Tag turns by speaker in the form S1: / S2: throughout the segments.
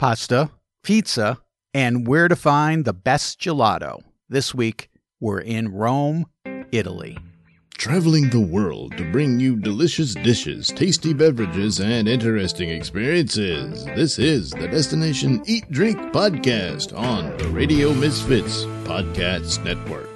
S1: pasta, pizza, and where to find the best gelato. This week, we're in Rome, Italy.
S2: Traveling the world to bring you delicious dishes, tasty beverages, and interesting experiences. This is the Destination Eat Drink Podcast on the Radio Misfits Podcast Network.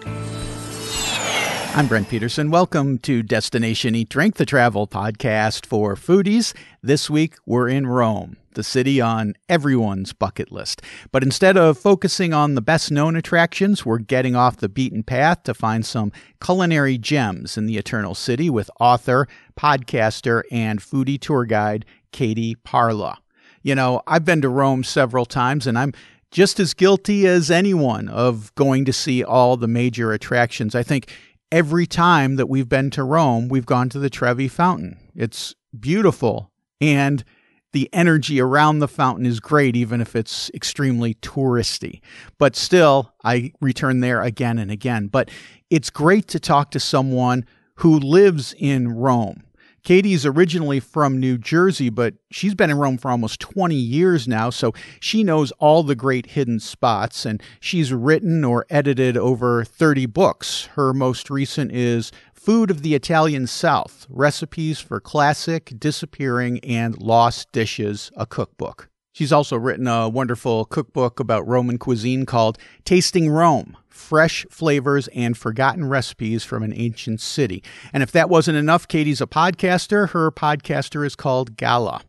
S1: I'm Brent Peterson. Welcome to Destination Eat Drink, the travel podcast for foodies. This week, we're in Rome, the city on everyone's bucket list. But instead of focusing on the best known attractions, we're getting off the beaten path to find some culinary gems in the Eternal City with author, podcaster, and foodie tour guide Katie Parla. You know, I've been to Rome several times and I'm just as guilty as anyone of going to see all the major attractions. I think every time that we've been to Rome, we've gone to the Trevi Fountain. It's beautiful and the energy around the fountain is great, even if it's extremely touristy. But still, I return there again and again. But it's great to talk to someone who lives in Rome Katie's originally from New Jersey, but she's been in Rome for almost 20 years now, so she knows all the great hidden spots, and she's written or edited over 30 books. Her most recent is Food of the Italian South Recipes for Classic, Disappearing, and Lost Dishes, a cookbook. She's also written a wonderful cookbook about Roman cuisine called Tasting Rome Fresh Flavors and Forgotten Recipes from an Ancient City. And if that wasn't enough, Katie's a podcaster. Her podcaster is called Gola.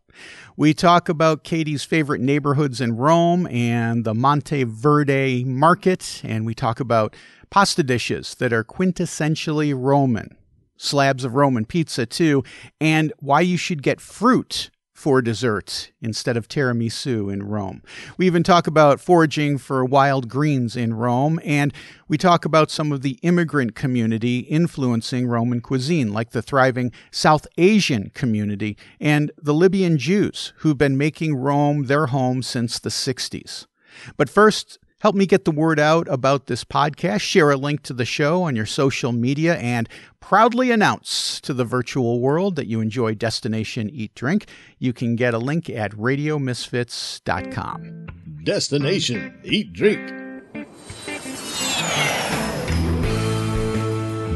S1: We talk about Katie's favorite neighborhoods in Rome and the Monteverde market, and we talk about pasta dishes that are quintessentially Roman, slabs of Roman pizza, too, and why you should get fruit for dessert instead of tiramisu in Rome. We even talk about foraging for wild greens in Rome, and we talk about some of the immigrant community influencing Roman cuisine, like the thriving South Asian community and the Libyan Jews who've been making Rome their home since the 60s. But first, Help me get the word out about this podcast. Share a link to the show on your social media and proudly announce to the virtual world that you enjoy Destination Eat Drink. You can get a link at radiomisfits.com.
S2: Destination Eat Drink.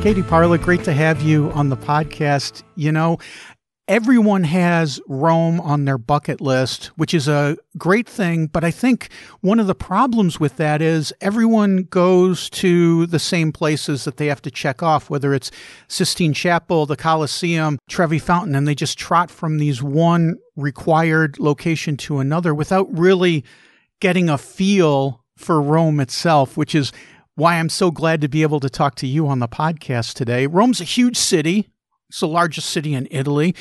S1: Katie Parla, great to have you on the podcast. You know, everyone has Rome on their bucket list, which is a great thing. But I think one of the problems with that is everyone goes to the same places that they have to check off, whether it's Sistine Chapel, the Colosseum, Trevi Fountain, and they just trot from these one required location to another without really getting a feel for Rome itself, which is why I'm so glad to be able to talk to you on the podcast today. Rome's a huge city. It's the largest city in Italy.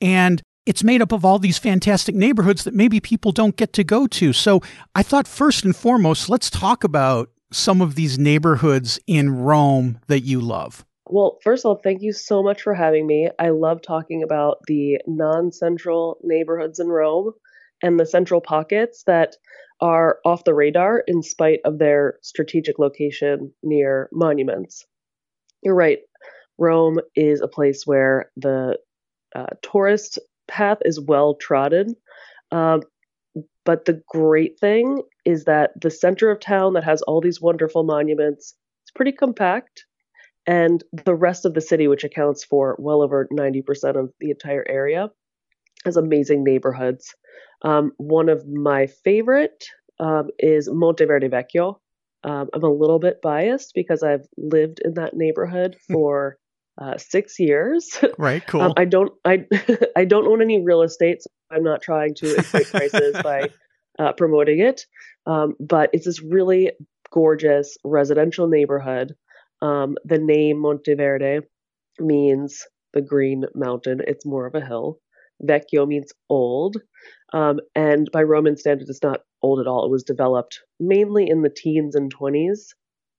S1: And it's made up of all these fantastic neighborhoods that maybe people don't get to go to. So I thought, first and foremost, let's talk about some of these neighborhoods in Rome that you love.
S3: Well, first of all, thank you so much for having me. I love talking about the non central neighborhoods in Rome and the central pockets that are off the radar in spite of their strategic location near monuments. You're right. Rome is a place where the uh, tourist path is well trodden. Um, but the great thing is that the center of town that has all these wonderful monuments is pretty compact. And the rest of the city, which accounts for well over 90% of the entire area, has amazing neighborhoods. Um, one of my favorite um, is Monteverde Vecchio. Um, I'm a little bit biased because I've lived in that neighborhood for uh, six years.
S1: Right. Cool.
S3: Um, I don't. I I don't own any real estate. So I'm not trying to inflate prices by uh, promoting it. Um, but it's this really gorgeous residential neighborhood. Um, the name Monteverde means the green mountain. It's more of a hill. Vecchio means old. Um, and by Roman standards, it's not old at all. It was developed mainly in the teens and 20s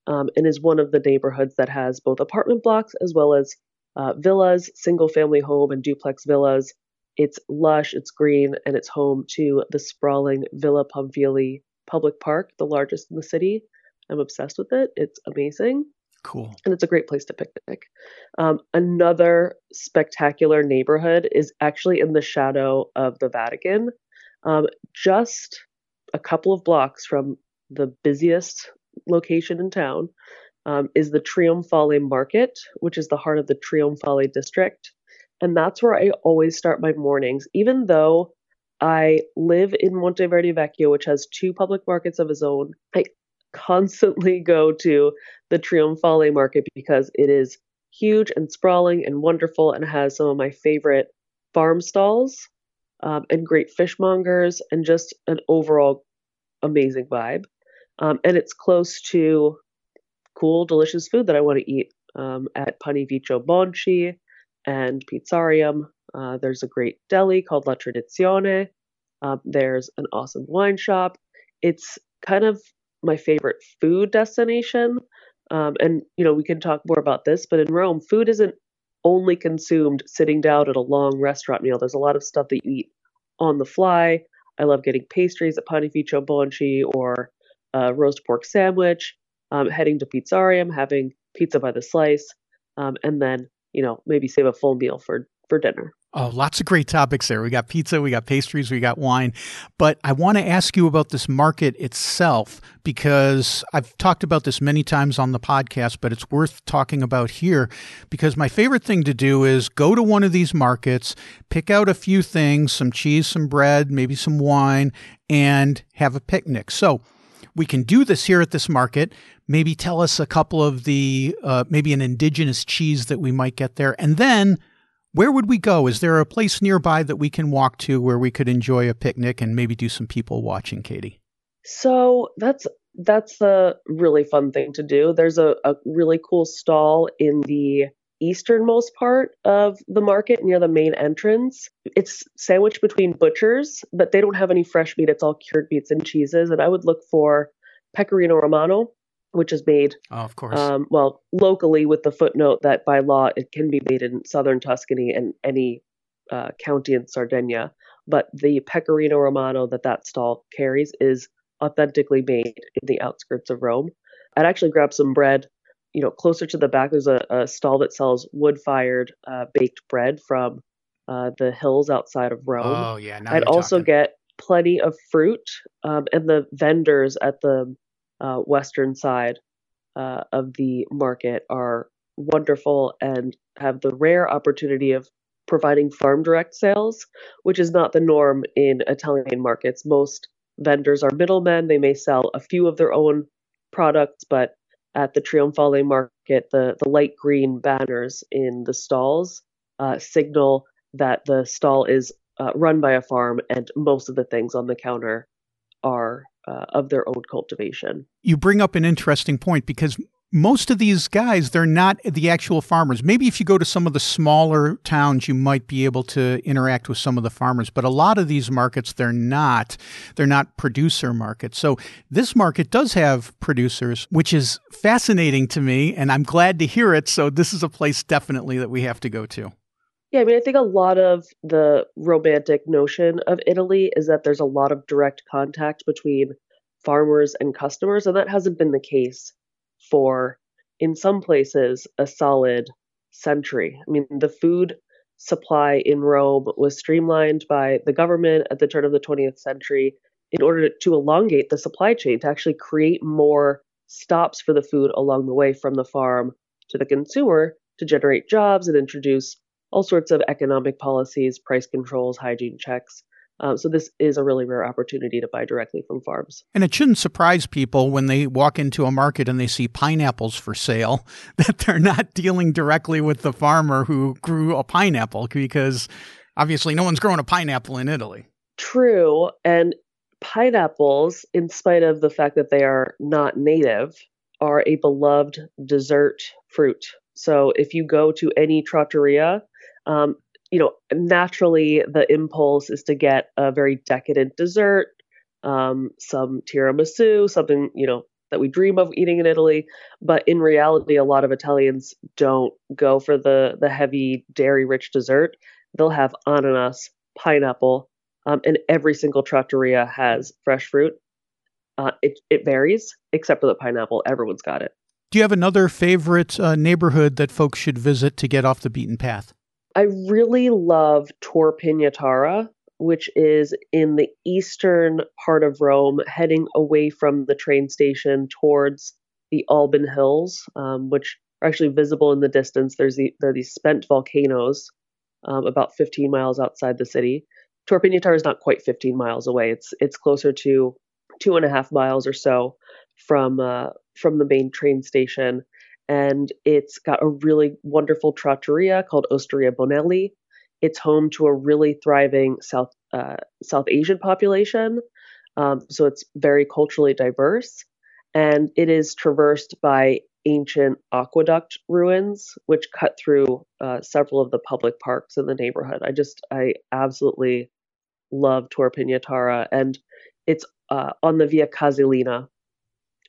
S3: um, and is one of the neighborhoods that has both apartment blocks as well as uh, villas, single family home, and duplex villas. It's lush, it's green, and it's home to the sprawling Villa Pamphili public park, the largest in the city. I'm obsessed with it. It's amazing.
S1: Cool.
S3: And it's a great place to picnic. Um, another spectacular neighborhood is actually in the shadow of the Vatican. Um, just a couple of blocks from the busiest location in town, um, is the Trionfale Market, which is the heart of the Trionfale district. And that's where I always start my mornings, even though I live in Monteverde Vecchio, which has two public markets of its own. I constantly go to the Trionfale market because it is huge and sprawling and wonderful and has some of my favorite farm stalls um, and great fishmongers and just an overall amazing vibe. Um, and it's close to cool, delicious food that I want to eat um, at Panificio Bonci and Pizzarium. Uh, there's a great deli called La Tradizione. Um, there's an awesome wine shop. It's kind of my favorite food destination. Um, and, you know, we can talk more about this, but in Rome, food isn't only consumed sitting down at a long restaurant meal. There's a lot of stuff that you eat on the fly. I love getting pastries at Panificio Bonci or roast pork sandwich, um, heading to Pizzarium, having pizza by the slice, um, and then, you know, maybe save a full meal for, for dinner.
S1: Oh, lots of great topics there. We got pizza, we got pastries, we got wine. But I want to ask you about this market itself because I've talked about this many times on the podcast, but it's worth talking about here because my favorite thing to do is go to one of these markets, pick out a few things, some cheese, some bread, maybe some wine, and have a picnic. So, we can do this here at this market. Maybe tell us a couple of the, uh, maybe an indigenous cheese that we might get there. And then where would we go? Is there a place nearby that we can walk to where we could enjoy a picnic and maybe do some people watching, Katie?
S3: So that's that's a really fun thing to do. There's a, a really cool stall in the easternmost part of the market near the main entrance. It's sandwiched between butchers, but they don't have any fresh meat. It's all cured meats and cheeses. And I would look for pecorino romano, which is made,
S1: oh, of course,
S3: um, well, locally with the footnote that by law it can be made in southern Tuscany and any uh, county in Sardinia. But the pecorino romano that that stall carries is authentically made in the outskirts of Rome. I'd actually grab some bread. You know, closer to the back, there's a, a stall that sells wood-fired uh, baked bread from uh, the hills outside of Rome.
S1: Oh yeah,
S3: I'd also
S1: talking.
S3: get plenty of fruit, um, and the vendors at the uh, western side uh, of the market are wonderful and have the rare opportunity of providing farm direct sales, which is not the norm in Italian markets. Most vendors are middlemen. They may sell a few of their own products, but at the Trionfale market, the, the light green banners in the stalls uh, signal that the stall is uh, run by a farm and most of the things on the counter are uh, of their own cultivation.
S1: You bring up an interesting point because most of these guys they're not the actual farmers. Maybe if you go to some of the smaller towns you might be able to interact with some of the farmers but a lot of these markets they're not they're not producer markets. So this market does have producers which is fascinating to me and i'm glad to hear it. So this is a place definitely that we have to go to.
S3: Yeah, I mean, I think a lot of the romantic notion of Italy is that there's a lot of direct contact between farmers and customers, and that hasn't been the case for, in some places, a solid century. I mean, the food supply in Rome was streamlined by the government at the turn of the 20th century in order to elongate the supply chain, to actually create more stops for the food along the way from the farm to the consumer to generate jobs and introduce all sorts of economic policies, price controls, hygiene checks. Um, so this is a really rare opportunity to buy directly from farms.
S1: And it shouldn't surprise people when they walk into a market and they see pineapples for sale that they're not dealing directly with the farmer who grew a pineapple because obviously no one's growing a pineapple in Italy.
S3: True. And pineapples, in spite of the fact that they are not native, are a beloved dessert fruit. So if you go to any trattoria, um, you know, naturally the impulse is to get a very decadent dessert, um, some tiramisu, something, you know, that we dream of eating in Italy. But in reality, a lot of Italians don't go for the, the heavy dairy rich dessert. They'll have ananas, pineapple, um, and every single trattoria has fresh fruit. Uh, it, it varies, except for the pineapple. Everyone's got it.
S1: Do you have another favorite uh, neighborhood that folks should visit to get off the beaten path?
S3: I really love Tor Pignatara. which is in the eastern part of Rome, heading away from the train station towards the Alban Hills, um, which are actually visible in the distance. There's the, there are these spent volcanoes um, about 15 miles outside the city. Tor Pignataro is not quite 15 miles away. It's it's closer to two and a half miles or so from uh, from the main train station, and it's got a really wonderful trattoria called Osteria Bonelli. It's home to a really thriving South uh, South Asian population, um, so it's very culturally diverse, and it is traversed by ancient aqueduct ruins, which cut through uh, several of the public parks in the neighborhood. I just I absolutely love Tor Pignataro, and it's uh, on the Via Casilina,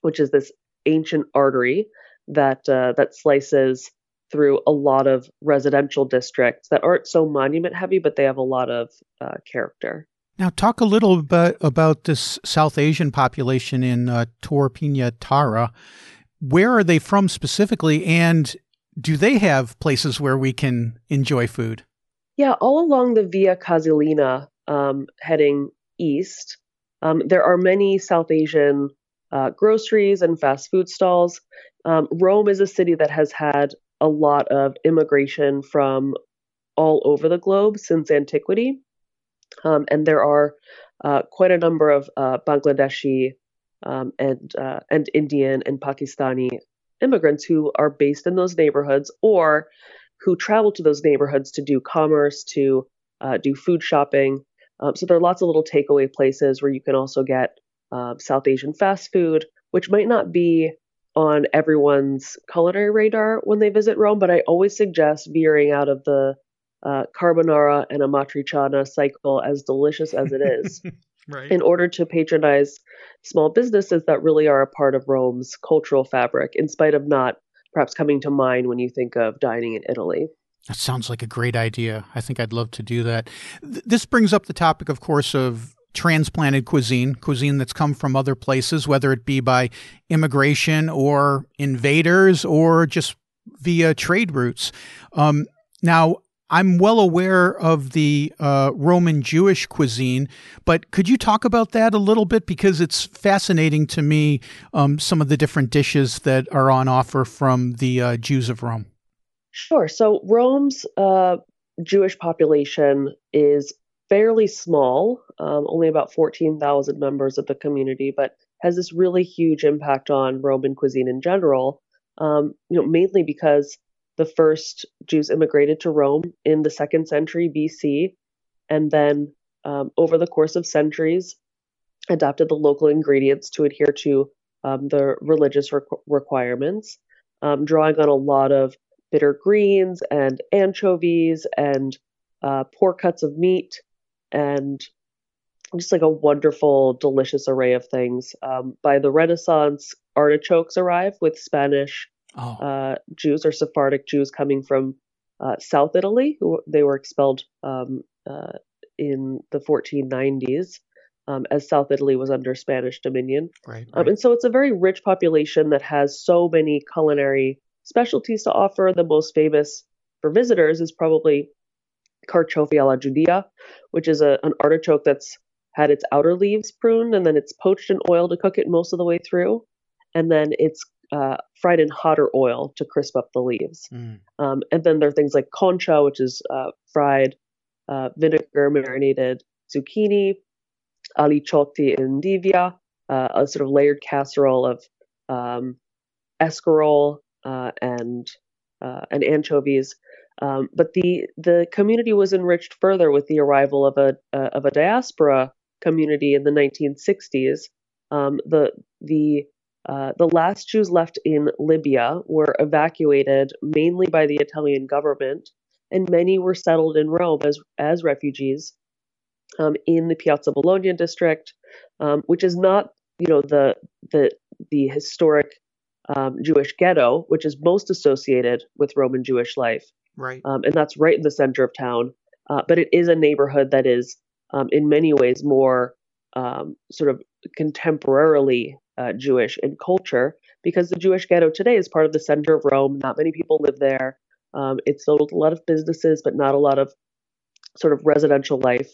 S3: which is this ancient artery that uh, that slices through a lot of residential districts that aren't so monument heavy, but they have a lot of uh, character.
S1: Now, talk a little bit about this South Asian population in uh, Tor Pignataro. Where are they from specifically, and do they have places where we can enjoy food?
S3: Yeah, all along the Via Casilina, um, heading east, um, there are many South Asian uh, groceries and fast food stalls. Um, Rome is a city that has had a lot of immigration from all over the globe since antiquity. Um, and there are uh, quite a number of uh, Bangladeshi um, and uh, and Indian and Pakistani immigrants who are based in those neighborhoods or who travel to those neighborhoods to do commerce, to uh, do food shopping, um, so there are lots of little takeaway places where you can also get um, South Asian fast food, which might not be on everyone's culinary radar when they visit Rome, but I always suggest veering out of the uh, carbonara and amatriciana cycle, as delicious as it is, right. in order to patronize small businesses that really are a part of Rome's cultural fabric, in spite of not perhaps coming to mind when you think of dining in Italy.
S1: That sounds like a great idea. I think I'd love to do that. Th- this brings up the topic, of course, of transplanted cuisine, cuisine that's come from other places, whether it be by immigration or invaders or just via trade routes. Um, now, I'm well aware of the uh, Roman Jewish cuisine, but could you talk about that a little bit? Because it's fascinating to me, um, some of the different dishes that are on offer from the uh, Jews of Rome.
S3: Sure. So Rome's uh, Jewish population is fairly small, um, only about 14,000 members of the community, but has this really huge impact on Roman cuisine in general. Um, you know, mainly because the first Jews immigrated to Rome in the second century BC, and then um, over the course of centuries, adapted the local ingredients to adhere to um, the religious requ- requirements, um, drawing on a lot of bitter greens and anchovies and uh, poor cuts of meat and just like a wonderful, delicious array of things. Um, by the Renaissance, artichokes arrive with Spanish oh. uh, Jews or Sephardic Jews coming from uh, South Italy, who they were expelled um, uh, in the 1490s. Um, as South Italy was under Spanish dominion.
S1: Right,
S3: um, right. and so it's a very rich population that has so many culinary specialties to offer. The most famous for visitors is probably carciofi alla giudia, which is a, an artichoke that's had its outer leaves pruned and then it's poached in oil to cook it most of the way through. And then it's uh, fried in hotter oil to crisp up the leaves. Mm. Um, and then there are things like concia, which is uh, fried uh, vinegar marinated zucchini, aliciotti in divia, uh, a sort of layered casserole of um, escarole uh, and uh, and anchovies. Um, but the the community was enriched further with the arrival of a uh, of a diaspora community in the 1960s. Um, the the uh, the last Jews left in Libya were evacuated mainly by the Italian government, and many were settled in Rome as as refugees um, in the Piazza Bologna district, um, which is not you know the the the historic um, Jewish ghetto, which is most associated with Roman Jewish life.
S1: Right.
S3: Um, and that's right in the center of town. Uh, but it is a neighborhood that is, um, in many ways, more um, sort of contemporarily uh, Jewish in culture because the Jewish ghetto today is part of the center of Rome. Not many people live there. Um, it's filled with a lot of businesses, but not a lot of sort of residential life.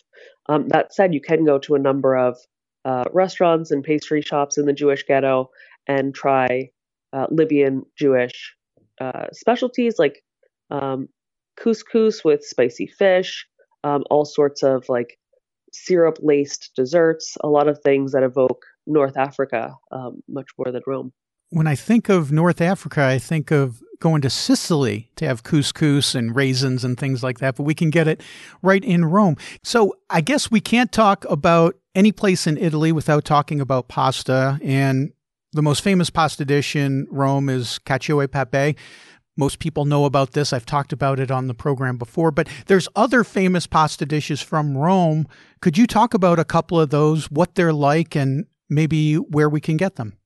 S3: Um, that said, you can go to a number of uh, restaurants and pastry shops in the Jewish ghetto and try uh, Libyan Jewish uh, specialties like um, couscous with spicy fish, um, all sorts of like syrup laced desserts, a lot of things that evoke North Africa um, much more than Rome.
S1: When I think of North Africa, I think of going to Sicily to have couscous and raisins and things like that, but we can get it right in Rome. So I guess we can't talk about any place in Italy without talking about pasta. And the most famous pasta dish in Rome is cacio e pepe. Most people know about this. I've talked about it on the program before, but there's other famous pasta dishes from Rome. Could you talk about a couple of those, what they're like, and maybe where we can get them?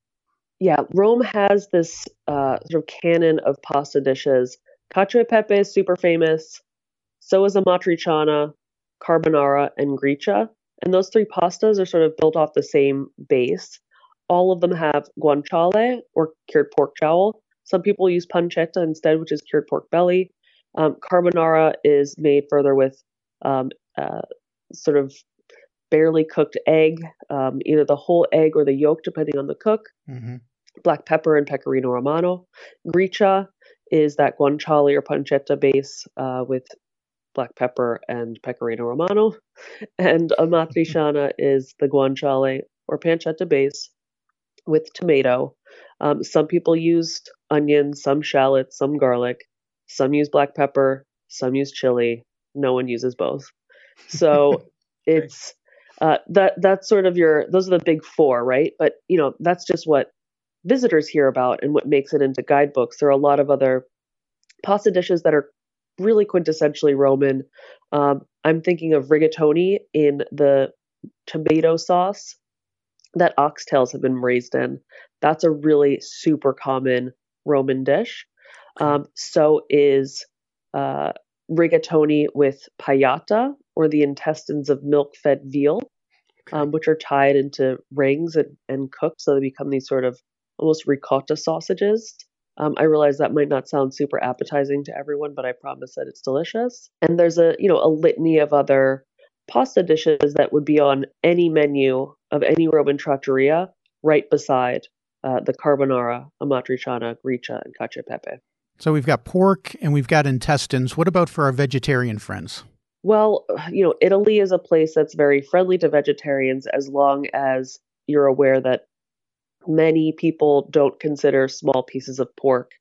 S3: yeah, Rome has this uh, sort of canon of pasta dishes. Cacio e pepe is super famous. So is amatriciana, carbonara, and gricia. And those three pastas are sort of built off the same base. All of them have guanciale or cured pork jowl. Some people use pancetta instead, which is cured pork belly. Um, carbonara is made further with um, uh, sort of barely cooked egg, um, either the whole egg or the yolk, depending on the cook. Mm-hmm. Black pepper and pecorino romano. Gricia is that guanciale or pancetta base uh, with black pepper and pecorino romano. And amatriciana is the guanciale or pancetta base with tomato. Um, some people use onions, some shallots, some garlic. Some use black pepper, some use chili. No one uses both. So it's uh, that that's sort of your those are the big four, right? But you know that's just what visitors hear about and what makes it into guidebooks. There are a lot of other pasta dishes that are really quintessentially Roman. Um, I'm thinking of rigatoni in the tomato sauce that oxtails have been raised in. That's a really super common Roman dish. Um, so is uh, rigatoni with pagliata, or the intestines of milk fed veal, um, which are tied into rings and, and cooked so they become these sort of almost ricotta sausages. Um, I realize that might not sound super appetizing to everyone, but I promise that it's delicious. And there's a you know a litany of other pasta dishes that would be on any menu of any Roman trattoria, right beside uh, the carbonara, amatriciana, gricia, and cacio pepe.
S1: So we've got pork and we've got intestines. What about for our vegetarian friends?
S3: Well, you know, Italy is a place that's very friendly to vegetarians as long as you're aware that many people don't consider small pieces of pork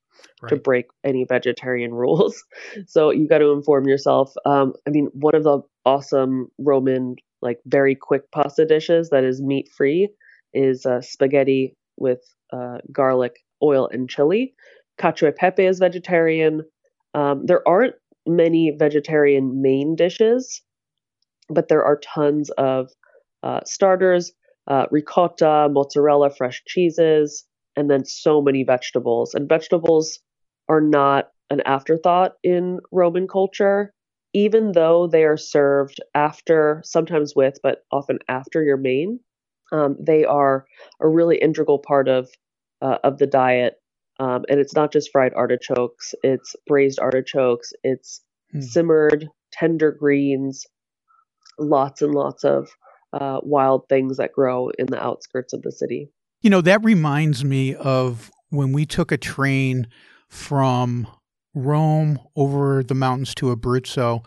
S3: right. to break any vegetarian rules. So you got to inform yourself. Um, I mean, one of the awesome Roman, like very quick pasta dishes that is meat free is uh, spaghetti with uh, garlic, oil, and chili. Cacio e pepe is vegetarian. Um, there aren't many vegetarian main dishes, but there are tons of uh, starters uh, ricotta, mozzarella, fresh cheeses, and then so many vegetables. And vegetables are not an afterthought in Roman culture, even though they are served after, sometimes with, but often after your main. Um, they are a really integral part of uh, of the diet, um, and it's not just fried artichokes; it's braised artichokes, it's hmm. simmered tender greens, lots and lots of uh, wild things that grow in the outskirts of the city.
S1: You know, that reminds me of when we took a train from Rome over the mountains to Abruzzo.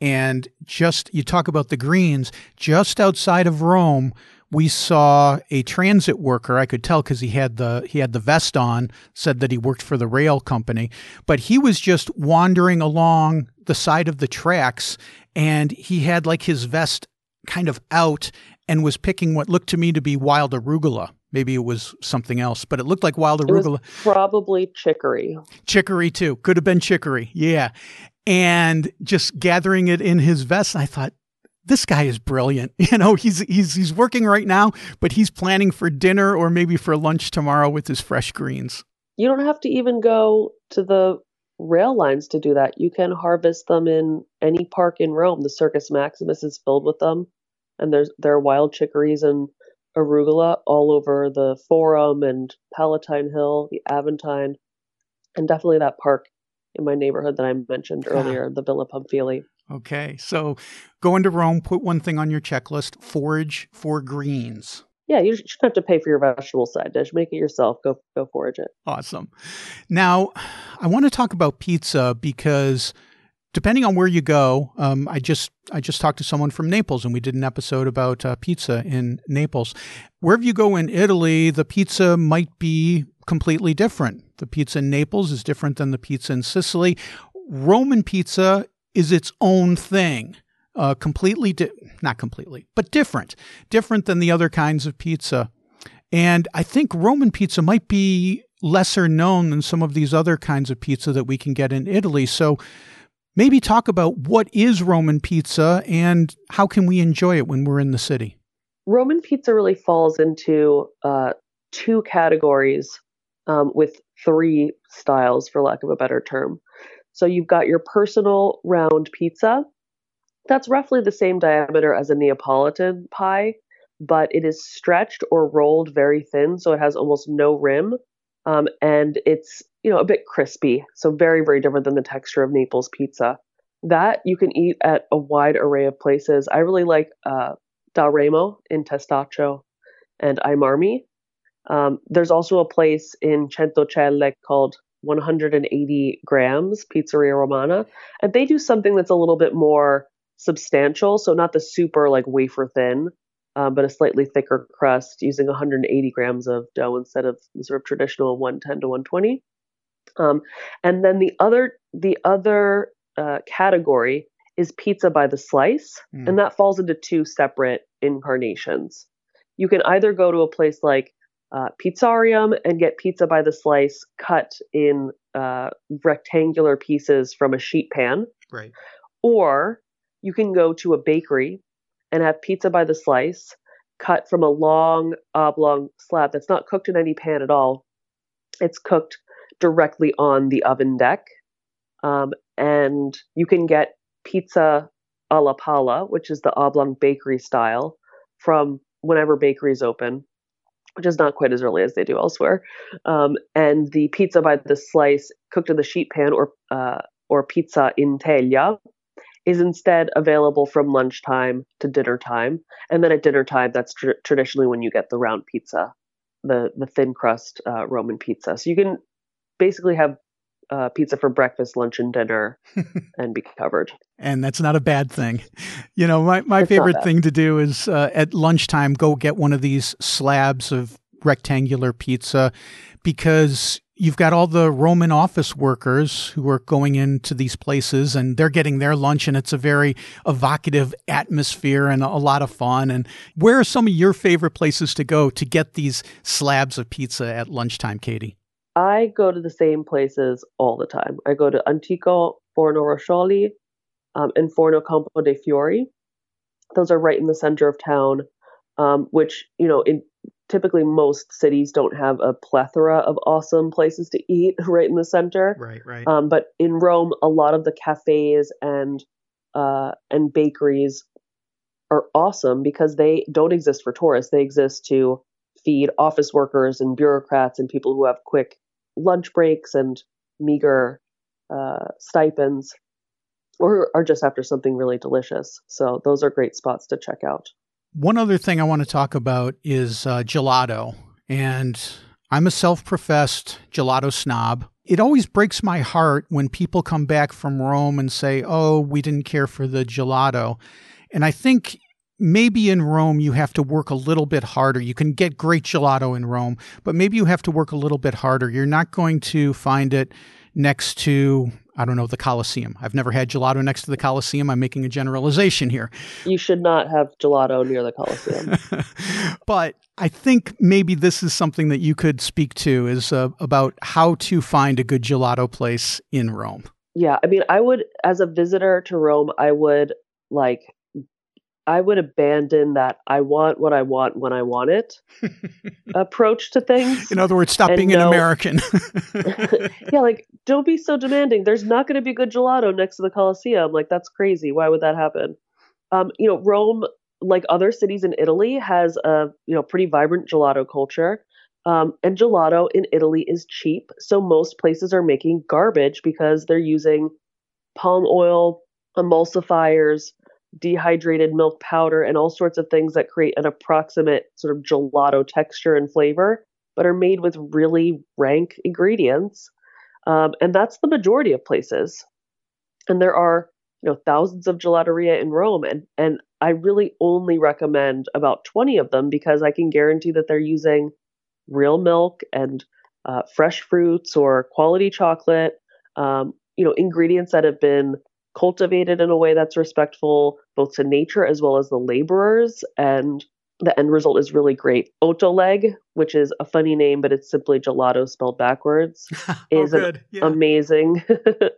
S1: And just, you talk about the greens, just outside of Rome, we saw a transit worker. I could tell because he had the he had the vest on. Said that he worked for the rail company, but he was just wandering along the side of the tracks, and he had like his vest kind of out and was picking what looked to me to be wild arugula. Maybe it was something else, but it looked like wild arugula.
S3: probably chicory.
S1: Chicory too. Could have been chicory. Yeah. And just gathering it in his vest, I thought, this guy is brilliant. You know, he's he's he's working right now, but he's planning for dinner or maybe for lunch tomorrow with his fresh greens.
S3: You don't have to even go to the rail lines to do that. You can harvest them in any park in Rome. The Circus Maximus is filled with them, and there's there are wild chicories and arugula all over the Forum and Palatine Hill, the Aventine, and definitely that park in my neighborhood that I mentioned earlier, the Villa Pamphili.
S1: Okay. So go into Rome, put one thing on your checklist forage for greens.
S3: Yeah, you shouldn't have to pay for your vegetable side dish. Make it yourself. Go go forage it.
S1: Awesome. Now, I want to talk about pizza because depending on where you go, um, I just I just talked to someone from Naples, and we did an episode about uh, pizza in Naples. Wherever you go in Italy, the pizza might be completely different. The pizza in Naples is different than the pizza in Sicily. Roman pizza is its own thing uh, completely, di- not completely, but different, different than the other kinds of pizza. And I think Roman pizza might be lesser known than some of these other kinds of pizza that we can get in Italy. So maybe talk about what is Roman pizza and how can we enjoy it when we're in the city.
S3: Roman pizza really falls into uh, two categories um, with three styles, for lack of a better term. So you've got your personal round pizza, that's roughly the same diameter as a Neapolitan pie, but it is stretched or rolled very thin, so it has almost no rim, um, and it's you know a bit crispy. So very very different than the texture of Naples pizza. That you can eat at a wide array of places. I really like uh, Dal Remo in Testaccio and Ai Marmi. Um, there's also a place in Centocelle called 180 grams Pizzeria Romana, and they do something that's a little bit more substantial. So not the super like wafer thin, um, but a slightly thicker crust using 180 grams of dough instead of sort of traditional 110 to 120. Um, and then the other the other uh, category is pizza by the slice, mm. and that falls into two separate incarnations. You can either go to a place like uh, Pizzarium and get pizza by the slice cut in uh, rectangular pieces from a sheet pan,
S1: right?
S3: Or you can go to a bakery and have pizza by the slice cut from a long oblong slab that's not cooked in any pan at all. It's cooked directly on the oven deck. Um, and you can get pizza alla pala, which is the oblong bakery style, from whenever bakeries open, which is not quite as early as they do elsewhere. Um, and the pizza by the slice, cooked in the sheet pan, or uh, or pizza in teglia, is instead available from lunchtime to dinner time. And then at dinner time, that's tr- traditionally when you get the round pizza, the, the thin crust uh, Roman pizza. So you can basically have uh, pizza for breakfast, lunch, and dinner and be covered.
S1: And that's not a bad thing. You know, my, my favorite thing to do is uh, at lunchtime go get one of these slabs of rectangular pizza because you've got all the Roman office workers who are going into these places and they're getting their lunch and it's a very evocative atmosphere and a lot of fun. And where are some of your favorite places to go to get these slabs of pizza at lunchtime, Katie?
S3: I go to the same places all the time. I go to Antico Forno Roscioli um, and Forno Campo dei Fiori. Those are right in the center of town, um, which, you know, in typically most cities don't have a plethora of awesome places to eat right in the center.
S1: Right, right.
S3: Um, but in Rome, a lot of the cafes and uh, and bakeries are awesome because they don't exist for tourists. They exist to feed office workers and bureaucrats and people who have quick lunch breaks and meager uh, stipends or are just after something really delicious. So those are great spots to check out.
S1: One other thing I want to talk about is uh, gelato. And I'm a self professed gelato snob. It always breaks my heart when people come back from Rome and say, oh, we didn't care for the gelato. And I think maybe in Rome you have to work a little bit harder. You can get great gelato in Rome, but maybe you have to work a little bit harder. You're not going to find it next to I don't know, the Colosseum. I've never had gelato next to the Colosseum. I'm making a generalization here.
S3: You should not have gelato near the Colosseum.
S1: but I think maybe this is something that you could speak to is uh, about how to find a good gelato place in Rome.
S3: Yeah, I mean, I would as a visitor to Rome, I would like I would abandon that I want what I want when I want it approach to things.
S1: In other words, stop being know, an American.
S3: yeah, like don't be so demanding. There's not going to be good gelato next to the Colosseum. Like that's crazy. Why would that happen? Um, you know, Rome, like other cities in Italy, has a you know pretty vibrant gelato culture. Um, and gelato in Italy is cheap, so most places are making garbage because they're using palm oil, emulsifiers, dehydrated milk powder, and all sorts of things that create an approximate sort of gelato texture and flavor, but are made with really rank ingredients. Um, and that's the majority of places. And there are you know thousands of gelateria in Rome, and and I really only recommend about 20 of them because I can guarantee that they're using real milk and uh, fresh fruits or quality chocolate. Um, you know, ingredients that have been cultivated in a way that's respectful both to nature as well as the laborers and the end result is really great. Otaleg, which is a funny name, but it's simply gelato spelled backwards,
S1: oh,
S3: is yeah. amazing.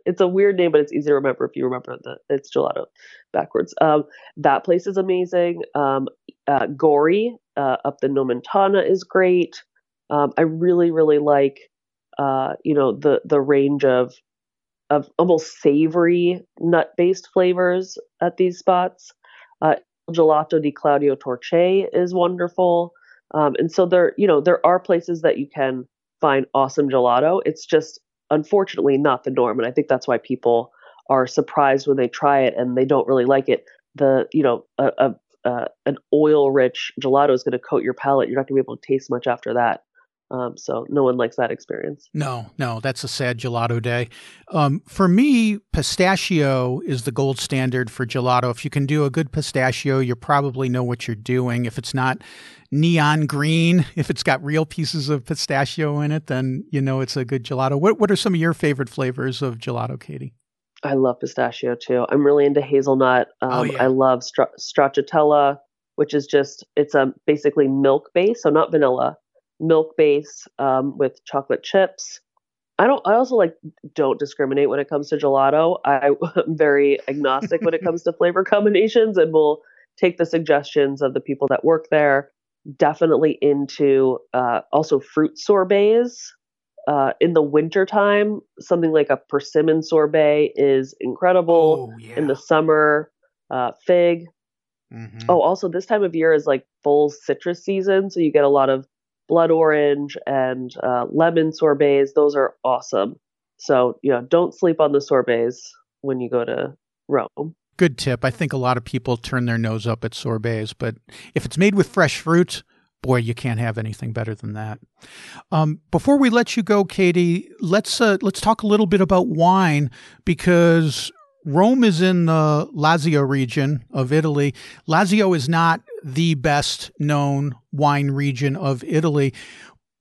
S3: it's a weird name, but it's easy to remember if you remember that it's gelato backwards. Um, that place is amazing. Um, uh, Gori uh, up the Nomentana is great. Um, I really, really like, uh, you know, the the range of of almost savory nut based flavors at these spots. Uh, Gelato di Claudio Torce is wonderful. Um, and so there, you know, there are places that you can find awesome gelato. It's just unfortunately not the norm. And I think that's why people are surprised when they try it and they don't really like it. The, you know, a, a, a an oil rich gelato is going to coat your palate. You're not going to be able to taste much after that. Um, so no one likes that experience.
S1: No, no, that's a sad gelato day. Um, for me, pistachio is the gold standard for gelato. If you can do a good pistachio, you probably know what you're doing. If it's not neon green, if it's got real pieces of pistachio in it, then you know it's a good gelato. What What are some of your favorite flavors of gelato, Katie?
S3: I love pistachio too. I'm really into hazelnut. Oh, um, oh, yeah. I love stra- stracciatella, which is just it's a basically milk base, so not vanilla milk base um, with chocolate chips. I don't. I also like don't discriminate when it comes to gelato. I, am very agnostic when it comes to flavor combinations, and will take the suggestions of the people that work there. Definitely into uh, also fruit sorbets. Uh, in the wintertime, something like a persimmon sorbet is incredible. Oh, yeah. In the summer, uh, fig. Mm-hmm. Oh, also this time of year is like full citrus season, so you get a lot of blood orange and uh, lemon sorbets. Those are awesome. So, you know, don't sleep on the sorbets when you go to Rome.
S1: Good tip. I think a lot of people turn their nose up at sorbets, but if it's made with fresh fruit, boy, you can't have anything better than that. Um, before we let you go, Katie, let's uh, let's talk a little bit about wine because Rome is in the Lazio region of Italy. Lazio is not the best known wine region of Italy.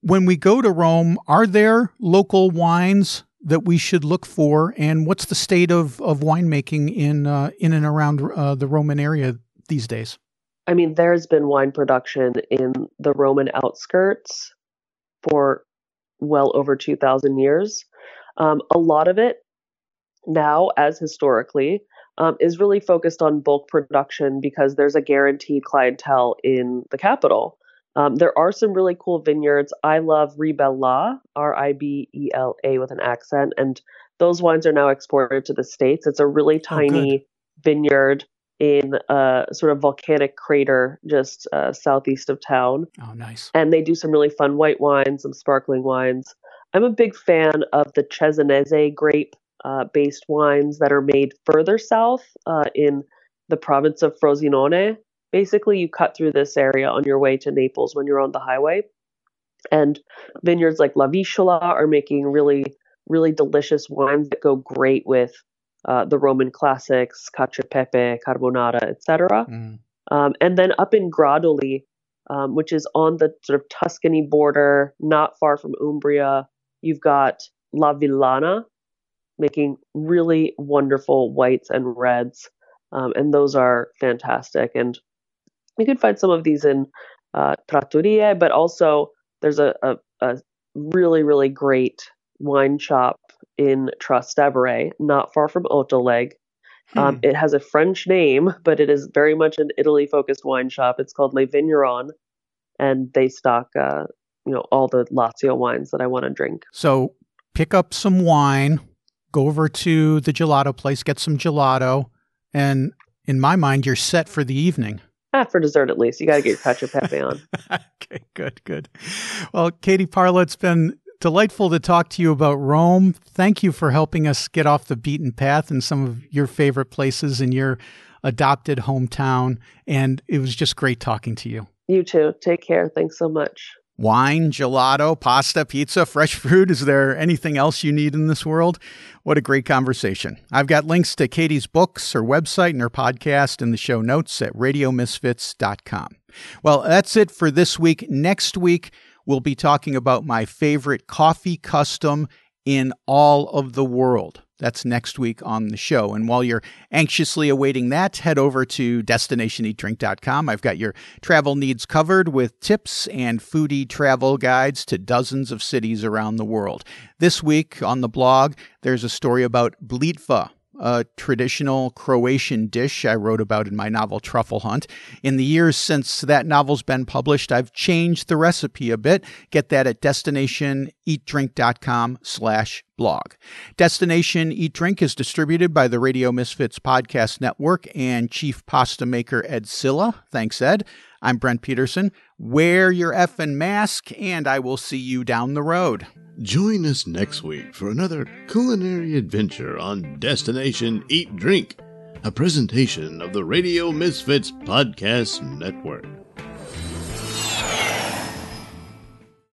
S1: When we go to Rome, are there local wines that we should look for? And what's the state of, of winemaking in, uh, in and around uh, the Roman area these days?
S3: I mean, there's been wine production in the Roman outskirts for well over 2,000 years. Um, a lot of it now, as historically, um, is really focused on bulk production because there's a guaranteed clientele in the capital. Um, there are some really cool vineyards. I love Ribela, R I B E L A with an accent, and those wines are now exported to the States. It's a really oh, tiny oh, vineyard in a sort of volcanic crater just uh, southeast of town.
S1: Oh, nice.
S3: And they do some really fun white wines, some sparkling wines. I'm a big fan of the Cesanese grape uh, based wines that are made further south uh, in the province of Frosinone. Basically, you cut through this area on your way to Naples when you're on the highway. And vineyards like La Visciola are making really, really delicious wines that go great with uh, the Roman classics, cacio pepe, carbonara, etc. Mm. Um, and then up in Gradoli, um, which is on the sort of Tuscany border, not far from Umbria, you've got La Villana, making really wonderful whites and reds. Um, and those are fantastic. And you can find some of these in uh, trattorie, but also there's a, a, a, really, really great wine shop in Trastevere, not far from Otaleg. Um, hmm. Um, it has a French name, but it is very much an Italy focused wine shop. It's called Le Vigneron, and they stock, uh, you know, all the Lazio wines that I want to drink.
S1: So pick up some wine, go over to the gelato place, get some gelato, and in my mind, you're set for the evening.
S3: Ah, for dessert at least. You got to get your cacio pepe on.
S1: okay, good, good. Well, Katie Parla, it's been Delightful to talk to you about Rome. Thank you for helping us get off the beaten path in some of your favorite places in your adopted hometown. And it was just great talking to you.
S3: You too. Take care. Thanks so much.
S1: Wine, gelato, pasta, pizza, fresh fruit. Is there anything else you need in this world? What a great conversation. I've got links to Katie's books, her website, and her podcast in the show notes at radiomisfits.com. Well, that's it for this week. Next week, we'll be talking about my favorite coffee custom in all of the world. That's next week on the show. And while you're anxiously awaiting that, head over to destinationeatdrink.com. I've got your travel needs covered with tips and foodie travel guides to dozens of cities around the world. This week on the blog, there's a story about Blitva, a traditional Croatian dish I wrote about in my novel Truffle Hunt. In the years since that novel's been published, I've changed the recipe a bit. Get that at destinationeatdrink.com slash blog. Destination Eat Drink is distributed by the Radio Misfits Podcast Network and chief pasta maker Ed Silla. Thanks, Ed. I'm Brent Peterson. Wear your effing mask, and I will see you down the road.
S2: Join us next week for another culinary adventure on Destination Eat Drink, a presentation of the Radio Misfits Podcast Network.